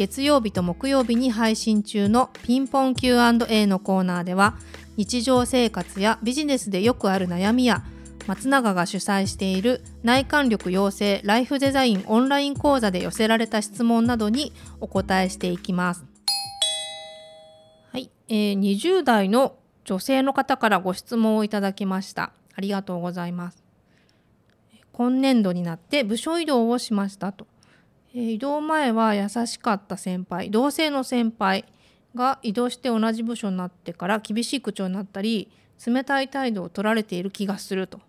月曜日と木曜日に配信中のピンポン Q&A のコーナーでは日常生活やビジネスでよくある悩みや松永が主催している内観力養成ライフデザインオンライン講座で寄せられた質問などにお答えしていきます。はい、えー、20代の女性の方からご質問をいただきました。ありがとうございます。今年度になって部署移動をしましたと。移動前は優しかった先輩同性の先輩が移動して同じ部署になってから厳しい口調になったり冷たい態度を取られている気がすると。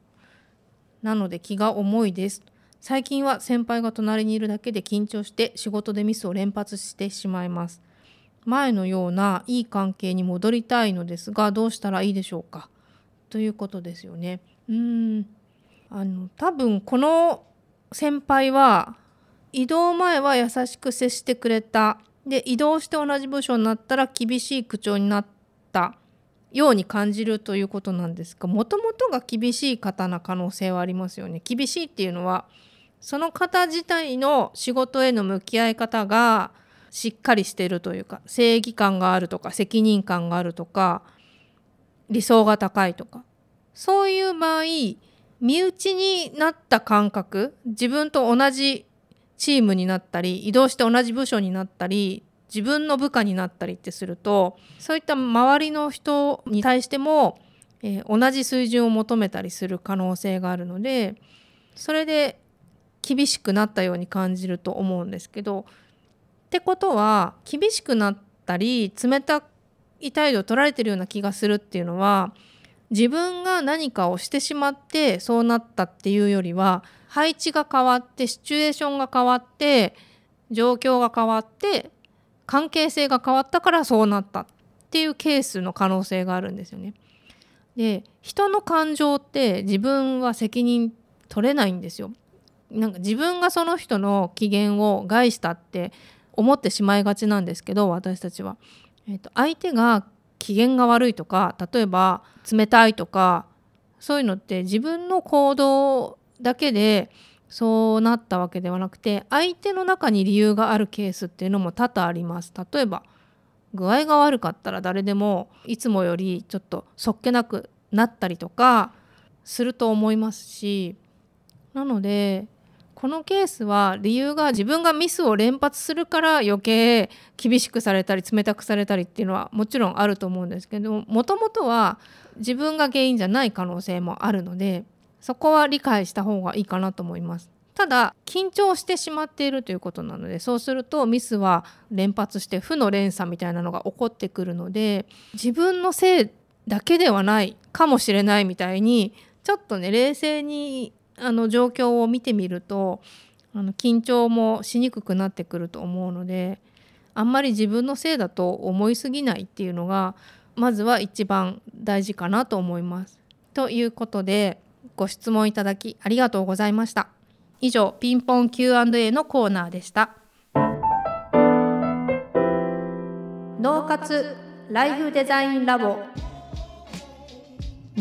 なので気が重いです。最近は先輩が隣にいるだけで緊張して仕事でミスを連発してしまいます。前のようないい関係に戻りたいのですがどうしたらいいでしょうか？ということですよね。うん。あの多分この先輩は移動前は優しく接してくれた。で移動して同じ部署になったら厳しい口調になった。ように感じるということなんですがもともとが厳しい方な可能性はありますよね。厳しいっていうのはその方自体の仕事への向き合い方がしっかりしてるというか正義感があるとか責任感があるとか理想が高いとか。そういう場合身内になった感覚自分と同じチームになったり移動して同じ部署になったり自分の部下になったりってするとそういった周りの人に対しても、えー、同じ水準を求めたりする可能性があるのでそれで厳しくなったように感じると思うんですけどってことは厳しくなったり冷たい態度を取られてるような気がするっていうのは自分が何かをしてしまってそうなったっていうよりは配置が変わってシチュエーションが変わって状況が変わって関係性が変わったからそうなったっていうケースの可能性があるんですよね。で人の感情って自分は責任取れないんですよ。なんか自分がその人の機嫌を害したって思ってしまいがちなんですけど私たちは。えーと相手が機嫌が悪いとか例えば冷たいとかそういうのって自分の行動だけでそうなったわけではなくて相手の中に理由があるケースっていうのも多々あります。例えば具合が悪かったら誰でもいつもよりちょっとそっけなくなったりとかすると思いますしなのでこのケースは理由が自分がミスを連発するから余計厳しくされたり冷たくされたりっていうのはもちろんあると思うんですけどもともとは自分が原因じゃない可能性もあるのでそこは理解した方がいいかなと思います。ただ緊張してしまっているということなのでそうするとミスは連発して負の連鎖みたいなのが起こってくるので自分のせいだけではないかもしれないみたいにちょっとね冷静にあの状況を見てみるとあの緊張もしにくくなってくると思うのであんまり自分のせいだと思いすぎないっていうのがまずは一番大事かなと思います。ということでご質問いただきありがとうございました。以上、ピンポン Q&A のコーナーでした。脳活ライフデザインラボ